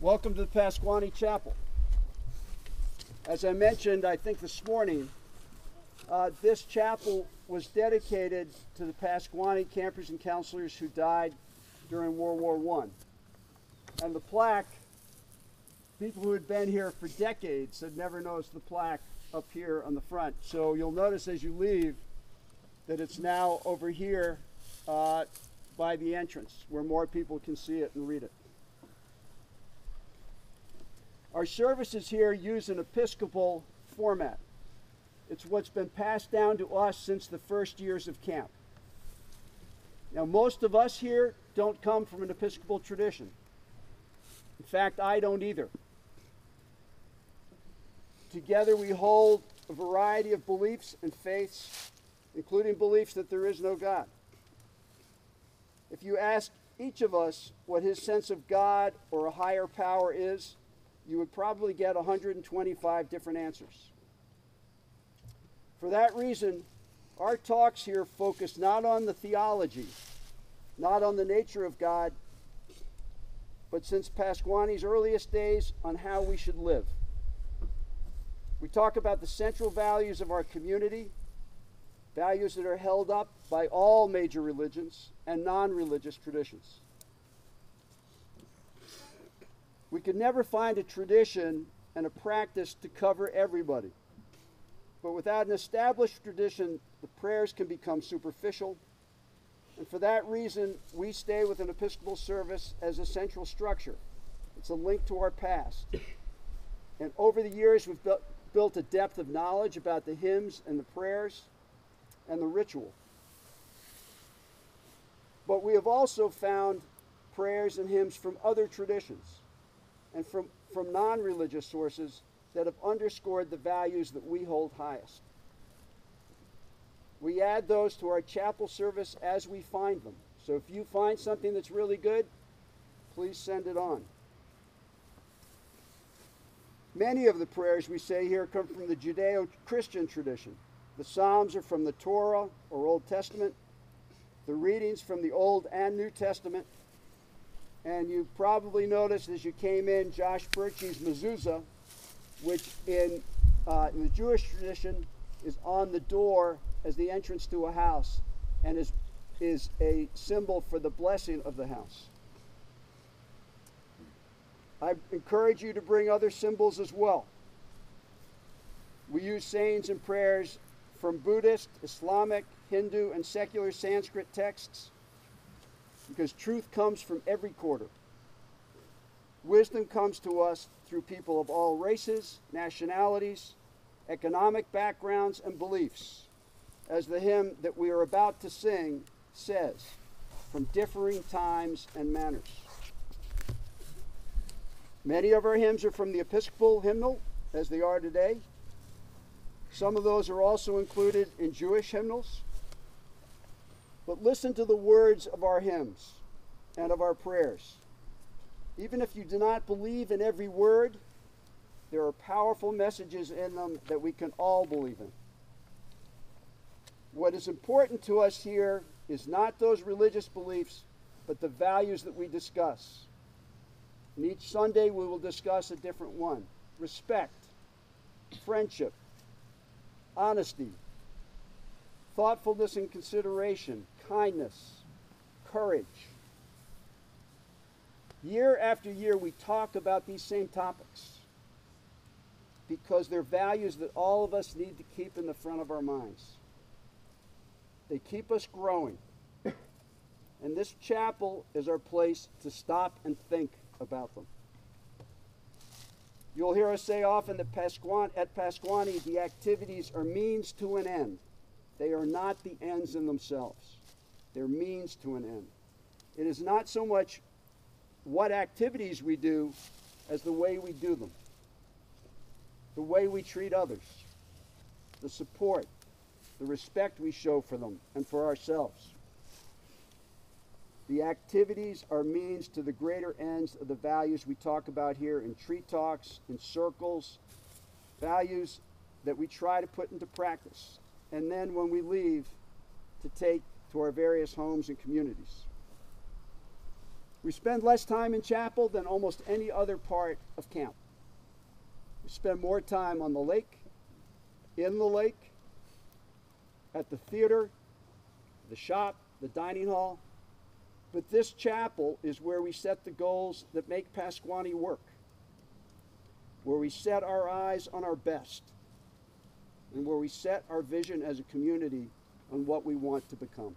Welcome to the Pasquaney Chapel. As I mentioned, I think this morning, uh, this chapel was dedicated to the Pasquaney campers and counselors who died during World War I. And the plaque, people who had been here for decades had never noticed the plaque up here on the front. So you'll notice as you leave that it's now over here uh, by the entrance where more people can see it and read it. Our services here use an Episcopal format. It's what's been passed down to us since the first years of camp. Now, most of us here don't come from an Episcopal tradition. In fact, I don't either. Together, we hold a variety of beliefs and faiths, including beliefs that there is no God. If you ask each of us what his sense of God or a higher power is, you would probably get 125 different answers. For that reason, our talks here focus not on the theology, not on the nature of God, but since Pasquaney's earliest days, on how we should live. We talk about the central values of our community, values that are held up by all major religions and non religious traditions. We could never find a tradition and a practice to cover everybody. But without an established tradition, the prayers can become superficial. And for that reason, we stay with an Episcopal service as a central structure. It's a link to our past. And over the years, we've built, a depth of knowledge about the hymns and the prayers and the ritual. But we have also found prayers and hymns from other traditions and from, from non religious sources that have underscored the values that we hold highest. We add those to our chapel service as we find them. So if you find something that's really good, please send it on. Many of the prayers we say here come from the Judeo Christian tradition. The Psalms are from the Torah or Old Testament, the readings from the Old and New Testament. And you've probably noticed as you came in Josh Birchie's mezuzah, which in, uh, in the Jewish tradition is on the door as the entrance to a house and is, is a symbol for the blessing of the house. I encourage you to bring other symbols as well. We use sayings and prayers from Buddhist, Islamic, Hindu, and secular Sanskrit texts because truth comes from every quarter. Wisdom comes to us through people of all races, nationalities, economic backgrounds, and beliefs. As the hymn that we are about to sing says, from differing times and manners. Many of our hymns are from the Episcopal hymnal, as they are today. Some of those are also included in Jewish hymnals. But listen to the words of our hymns and of our prayers. Even if you do not believe in every word, there are powerful messages in them that we can all believe in. What is important to us here is not those religious beliefs, but the values that we discuss. And each Sunday we will discuss a different one respect, friendship, honesty, thoughtfulness and consideration, kindness, courage. Year after year, we talk about these same topics because they're values that all of us need to keep in the front of our minds. They keep us growing. And this chapel is our place to stop and think about them. You'll hear us say often that Pasquan, at Pasquaney, the activities are means to an end. They are not the ends in themselves, they're means to an end. It is not so much what activities we do as the way we do them, the way we treat others, the support, the respect we show for them and for ourselves. The activities are means to the greater ends of the values we talk about here in tree talks, in circles, values that we try to put into practice. And then when we leave, to take to our various homes and communities. We spend less time in chapel than almost any other part of camp. We spend more time on the lake, in the lake, at the theater, the shop, the dining hall. But this chapel is where we set the goals that make Pasquaney work, where we set our eyes on our best, and where we set our vision as a community on what we want to become.